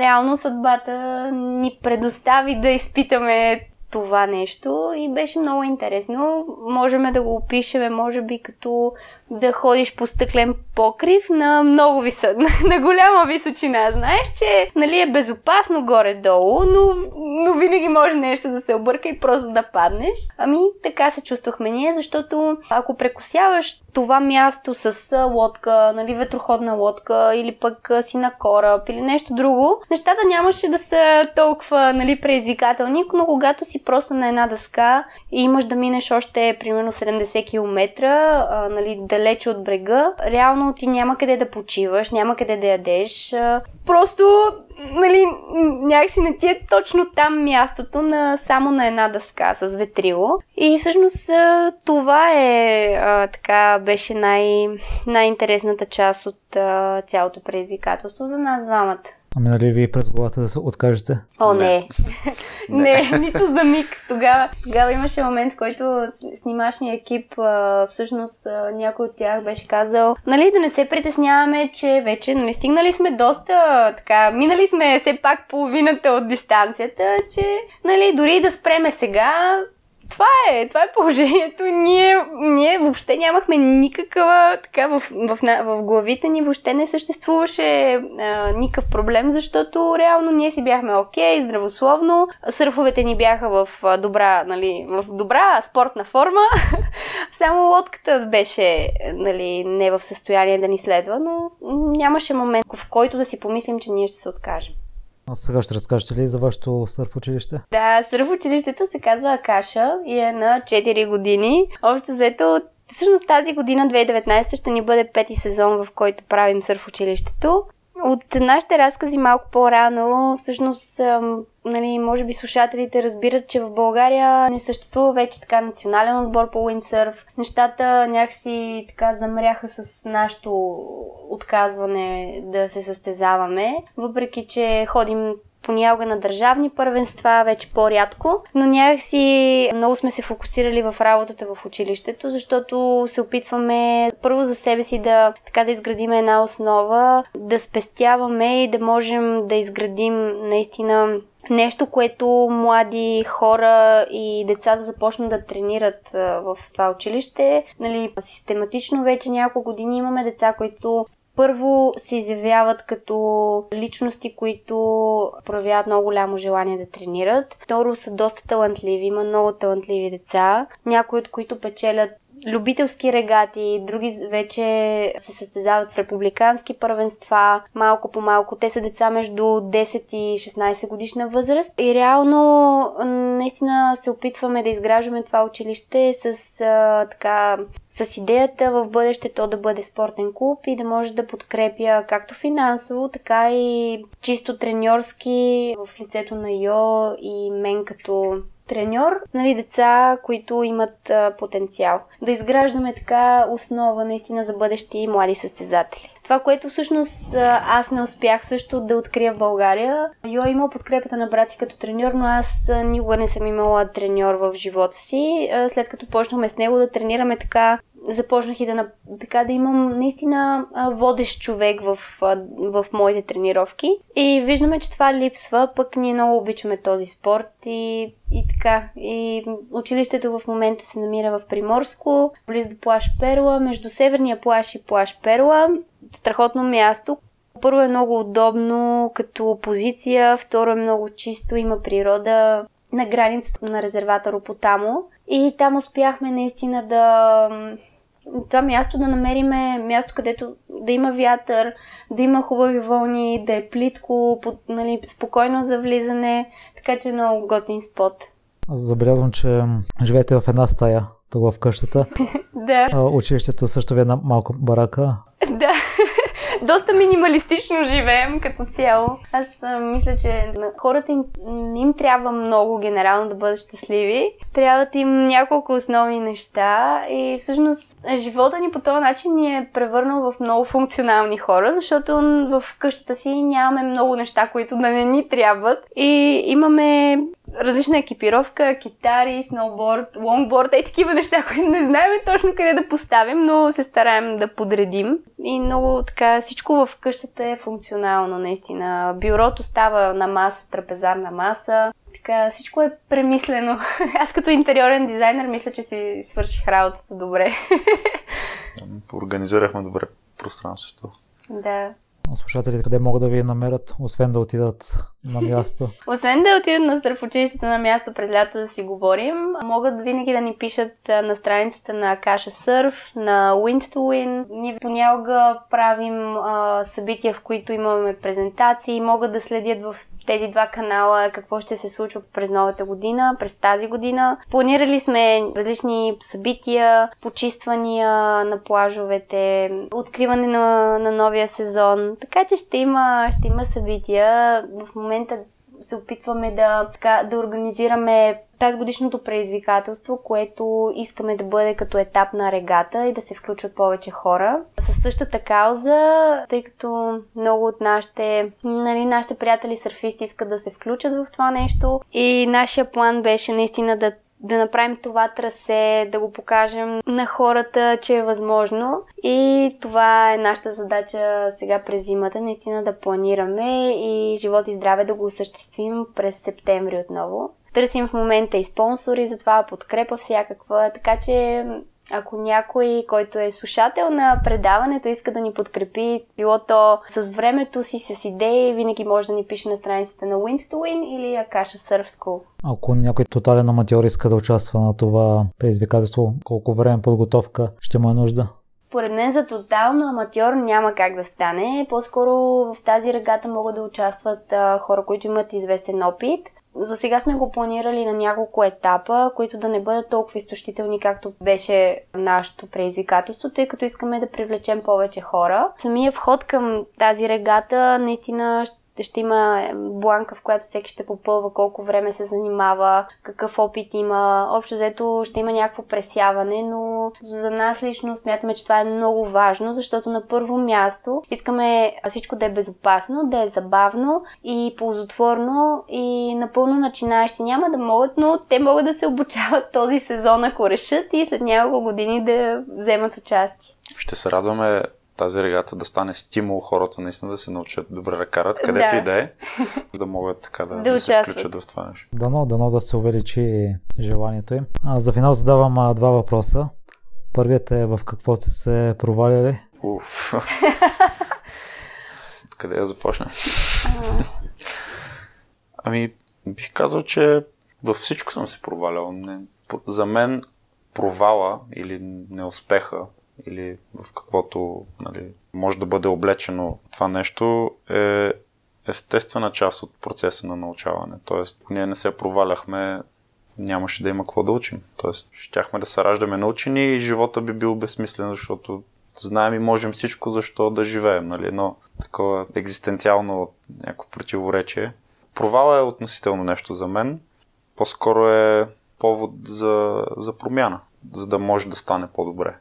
реално съдбата ни предостави да изпитаме това нещо и беше много интересно. Можем да го опишеме, може би, като да ходиш по стъклен покрив на много висок, на голяма височина. Знаеш, че нали, е безопасно горе-долу, но, но винаги може нещо да се обърка и просто да паднеш. Ами така се чувствахме ние, защото ако прекусяваш това място с лодка, нали, ветроходна лодка или пък си на кораб или нещо друго, нещата нямаше да са толкова нали, предизвикателни, но когато си просто на една дъска и имаш да минеш още примерно 70 км, а, нали, далече от брега, реално ти няма къде да почиваш, няма къде да ядеш. Просто, нали, някакси не ти е точно там мястото на само на една дъска с ветрило. И всъщност това е така, беше най- най-интересната част от цялото предизвикателство за нас двамата. Ами нали ви през главата да се откажете? О, не. не, не нито за миг. Тогава, тогава имаше момент, в който снимашния екип, всъщност някой от тях беше казал, нали, да не се притесняваме, че вече, нали, стигнали сме доста, така, минали сме все пак половината от дистанцията, че, нали, дори да спреме сега, това е, това е положението. Ние, ние въобще нямахме никаква, така в, в, в, главите ни въобще не съществуваше а, никакъв проблем, защото реално ние си бяхме окей, okay, здравословно. Сърфовете ни бяха в добра, нали, в добра спортна форма. Само лодката беше нали, не в състояние да ни следва, но нямаше момент, в който да си помислим, че ние ще се откажем. А сега ще разкажете ли за вашето сърф училище? Да, сърф училището се казва Акаша и е на 4 години. Общо взето Всъщност тази година, 2019, ще ни бъде пети сезон, в който правим сърф училището. От нашите разкази малко по-рано, всъщност, нали, може би слушателите разбират, че в България не съществува вече така национален отбор по уиндсърф. Нещата някакси така замряха с нашето отказване да се състезаваме, въпреки че ходим понякога на държавни първенства, вече по-рядко, но някакси много сме се фокусирали в работата в училището, защото се опитваме първо за себе си да, така да изградим една основа, да спестяваме и да можем да изградим наистина нещо, което млади хора и деца да започнат да тренират в това училище. Нали, систематично вече няколко години имаме деца, които първо се изявяват като личности, които проявяват много голямо желание да тренират. Второ са доста талантливи, има много талантливи деца, някои от които печелят любителски регати, други вече се състезават в републикански първенства, малко по малко. Те са деца между 10 и 16 годишна възраст и реално наистина се опитваме да изграждаме това училище с а, така с идеята в бъдеще то да бъде спортен клуб и да може да подкрепя както финансово, така и чисто треньорски в лицето на Йо и мен като треньор, нали, деца, които имат а, потенциал. Да изграждаме така основа наистина за бъдещи млади състезатели. Това, което всъщност аз не успях също да открия в България. Йо е имал подкрепата на брат си като треньор, но аз никога не съм имала треньор в живота си. След като почнахме с него да тренираме така започнах и да, така, да имам наистина водещ човек в, в моите тренировки. И виждаме, че това липсва, пък ние много обичаме този спорт и, и така. И училището в момента се намира в Приморско, близо до плаш Перла, между Северния плаш и плаш Перла. Страхотно място. Първо е много удобно като позиция, второ е много чисто, има природа на границата на резервата Ропотамо. И там успяхме наистина да това място да намериме място, където да има вятър, да има хубави вълни, да е плитко, под, нали, спокойно за влизане, така че е много готин спот. Аз забелязвам, че живеете в една стая, тук в къщата. да. Училището също ви е една малка барака. да доста минималистично живеем като цяло. Аз а, мисля, че на хората им, им трябва много генерално да бъдат щастливи. Трябват им няколко основни неща и всъщност живота ни по този начин ни е превърнал в много функционални хора, защото в къщата си нямаме много неща, които да не ни трябват и имаме различна екипировка, китари, сноуборд, лонгборд, е такива неща, които не знаем точно къде да поставим, но се стараем да подредим. И много така, всичко в къщата е функционално, наистина. Бюрото става на маса, трапезарна маса. Така, всичко е премислено. Аз като интериорен дизайнер мисля, че си свърших работата добре. Организирахме добре пространството. Да слушателите къде могат да ви намерят, освен да отидат на място? освен да отидат на здравоучилището на място през лято да си говорим, могат винаги да ни пишат на страницата на Каша Сърф, на Wind to Win. Ние понякога правим а, събития, в които имаме презентации, могат да следят в тези два канала какво ще се случва през новата година, през тази година. Планирали сме различни събития, почиствания на плажовете, откриване на, на новия сезон. Така че ще има, ще има събития. В момента се опитваме да, така, да организираме тази годишното предизвикателство, което искаме да бъде като етап на регата и да се включват повече хора. Със същата кауза, тъй като много от нашите, нали, нашите приятели сърфисти искат да се включат в това нещо и нашия план беше наистина да да направим това трасе, да го покажем на хората, че е възможно. И това е нашата задача сега през зимата, наистина да планираме и живот и здраве да го осъществим през септември отново. Търсим в момента и спонсори за това, подкрепа всякаква, така че ако някой, който е слушател на предаването, иска да ни подкрепи, било то с времето си, с идеи, винаги може да ни пише на страницата на Wind to Win или Акаша Surf School. Ако някой тотален аматьор иска да участва на това предизвикателство, колко време подготовка ще му е нужда? Според мен за тотално аматьор няма как да стане. По-скоро в тази регата могат да участват а, хора, които имат известен опит За сега сме го планирали на няколко етапа, които да не бъдат толкова изтощителни, както беше нашето предизвикателство, тъй като искаме да привлечем повече хора. Самия вход към тази регата наистина ще има бланка, в която всеки ще попълва колко време се занимава, какъв опит има. Общо взето ще има някакво пресяване, но за нас лично смятаме, че това е много важно, защото на първо място искаме всичко да е безопасно, да е забавно и ползотворно и напълно начинаещи няма да могат, но те могат да се обучават този сезон, ако решат и след няколко години да вземат участие. Ще се радваме тази регата да стане стимул хората наистина да се научат добре да карат, където да. и да е, да могат така да, да, да се включат в това нещо. Дано, дано да се увеличи желанието им. А, за финал задавам а, два въпроса. Първият е в какво сте се проваляли? Уф. Къде я започна? ами, бих казал, че във всичко съм се провалял. Не, за мен провала или неуспеха или в каквото нали, може да бъде облечено това нещо е естествена част от процеса на научаване. Тоест, ние не се проваляхме, нямаше да има какво да учим. Тоест, щяхме да се раждаме научени и живота би бил безсмислен, защото знаем и можем всичко, защо да живеем. Нали? Едно такова екзистенциално някакво противоречие. Провала е относително нещо за мен. По-скоро е повод за, за промяна, за да може да стане по-добре.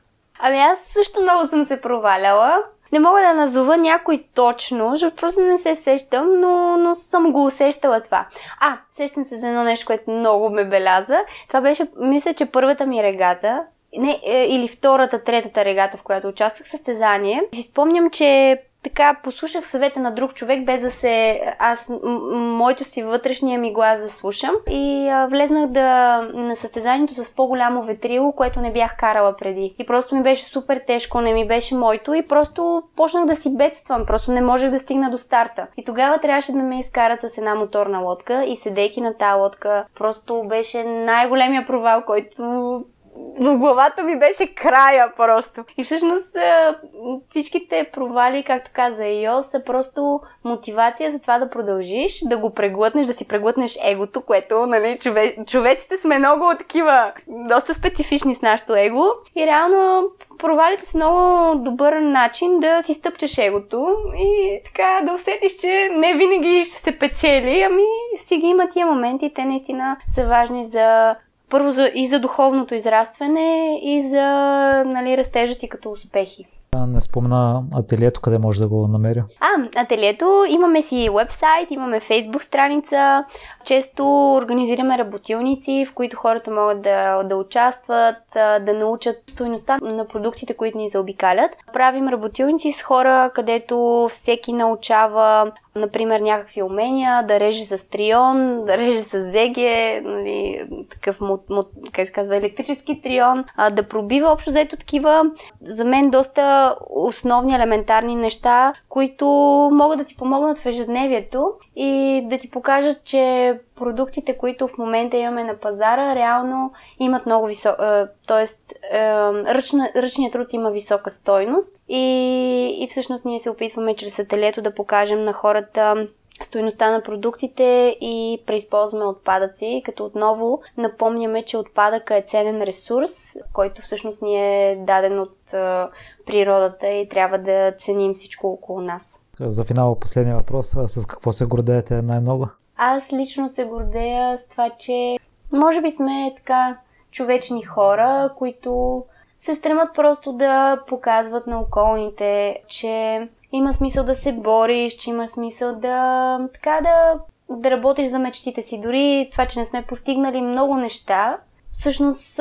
Ами аз също много съм се проваляла. Не мога да назова някой точно, защото просто не се сещам, но, но съм го усещала това. А, сещам се за едно нещо, което много ме беляза. Това беше, мисля, че първата ми регата, не, е, или втората, третата регата, в която участвах състезание. Си спомням, че така послушах съвета на друг човек, без да се... Аз, м- моето си вътрешния ми глас да слушам. И а, влезнах да, на състезанието с по-голямо ветрило, което не бях карала преди. И просто ми беше супер тежко, не ми беше моето и просто почнах да си бедствам. Просто не можех да стигна до старта. И тогава трябваше да ме изкарат с една моторна лодка и седейки на тази лодка, просто беше най-големия провал, който в главата ми беше края просто. И всъщност всичките провали, както каза Йо, са просто мотивация за това да продължиш, да го преглътнеш, да си преглътнеш егото, което, нали, чове... човеците сме много такива, доста специфични с нашото его. И реално провалите са много добър начин да си стъпчеш егото и така да усетиш, че не винаги ще се печели, ами си ги има тия моменти, те наистина са важни за първо за, и за духовното израстване, и за нали, растежа ти като успехи. Не спомена ателието, къде може да го намеря? А, ателието, имаме си вебсайт, имаме фейсбук страница, често организираме работилници, в които хората могат да, да участват, да научат стоеността на продуктите, които ни заобикалят. Правим работилници с хора, където всеки научава например, някакви умения, да реже с трион, да реже с зеге, нали, такъв, мот, мот, как се казва, електрически трион, а, да пробива общо взето такива, за мен доста основни, елементарни неща, които могат да ти помогнат в ежедневието и да ти покажат, че продуктите, които в момента имаме на пазара, реално имат много висока, т.е. Ръчна, ръчният труд има висока стойност и, и всъщност ние се опитваме чрез ателието да покажем на хората стоеността на продуктите и преизползваме отпадъци, като отново напомняме, че отпадъка е ценен ресурс, който всъщност ни е даден от природата и трябва да ценим всичко около нас. За финал последния въпрос. С какво се гордеете най-много? Аз лично се гордея с това, че може би сме така човечни хора, които се стремат просто да показват на околните, че има смисъл да се бориш, че има смисъл да, така да, да работиш за мечтите си. Дори това, че не сме постигнали много неща, всъщност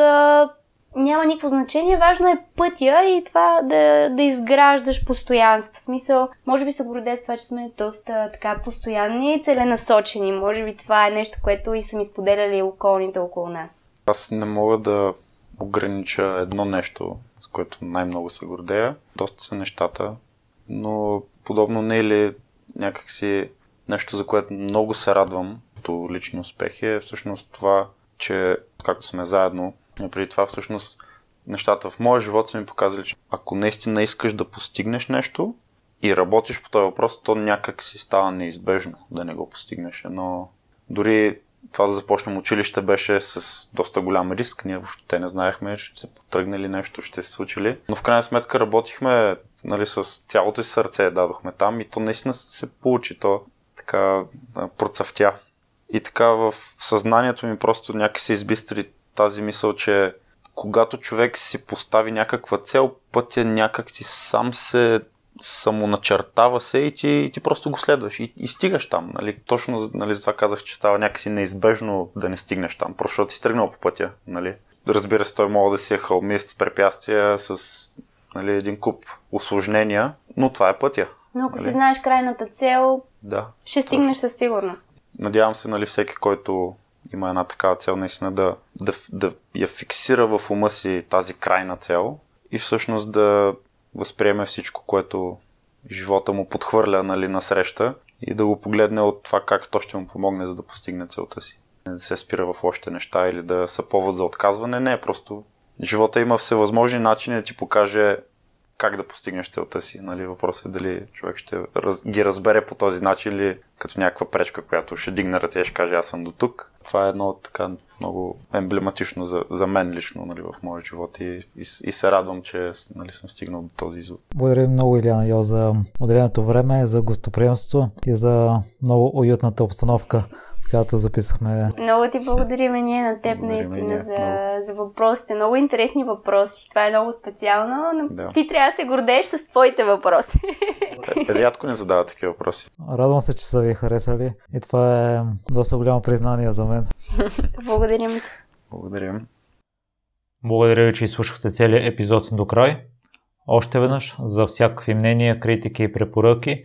няма никакво значение. Важно е пътя и това да, да изграждаш постоянство. В смисъл, може би се горде с това, че сме доста така постоянни и целенасочени. Може би това е нещо, което и са ми споделяли околните около нас. Аз не мога да огранича едно нещо, с което най-много се гордея. Доста са нещата, но подобно не е ли някакси нещо, за което много се радвам като лични успехи е всъщност това, че както сме заедно, и преди това всъщност нещата в моя живот са ми показали, че ако наистина искаш да постигнеш нещо и работиш по този въпрос, то някак си става неизбежно да не го постигнеш. Но дори това да започнем училище беше с доста голям риск. Ние въобще не знаехме, ще се потръгне нещо, ще се случи ли. Но в крайна сметка работихме нали, с цялото си сърце, дадохме там и то наистина се получи. То така процъфтя. И така в съзнанието ми просто някак се избистри тази мисъл, че когато човек си постави някаква цел, пътя някак си сам се самоначертава се и ти, и ти просто го следваш и, и стигаш там. Нали? Точно нали, за това казах, че става някакси неизбежно да не стигнеш там, просто защото си тръгнал по пътя. Нали? Разбира се, той може да си е хълмист с препятствия, с нали, един куп осложнения, но това е пътя. Но ако нали? си знаеш крайната цел, да, ще стигнеш със сигурност. Надявам се, нали, всеки, който има една такава цел, наистина да, да, да я фиксира в ума си тази крайна цел и всъщност да възприеме всичко, което живота му подхвърля нали, на среща и да го погледне от това как то ще му помогне за да постигне целта си. Не да се спира в още неща или да са повод за отказване. Не, просто живота има всевъзможни начини да ти покаже как да постигнеш целта си. Нали? Въпросът е дали човек ще раз, ги разбере по този начин или като някаква пречка, която ще дигне ръце и ще каже аз съм до тук. Това е едно така много емблематично за, за мен лично нали, в моя живот и, и, и се радвам, че нали, съм стигнал до този извод. Благодаря много, Иляна Йо, за отделеното време, за гостоприемството и за много уютната обстановка която записахме. Много ти благодарим ние на теб благодарим наистина за, за въпросите. Много интересни въпроси. Това е много специално, но да. ти трябва да се гордееш с твоите въпроси. Е, рядко не задават такива въпроси. Радвам се, че са ви харесали и това е доста голямо признание за мен. Благодарим. Благодарим. Благодаря ви, че изслушахте целият епизод до край. Още веднъж, за всякакви мнения, критики и препоръки,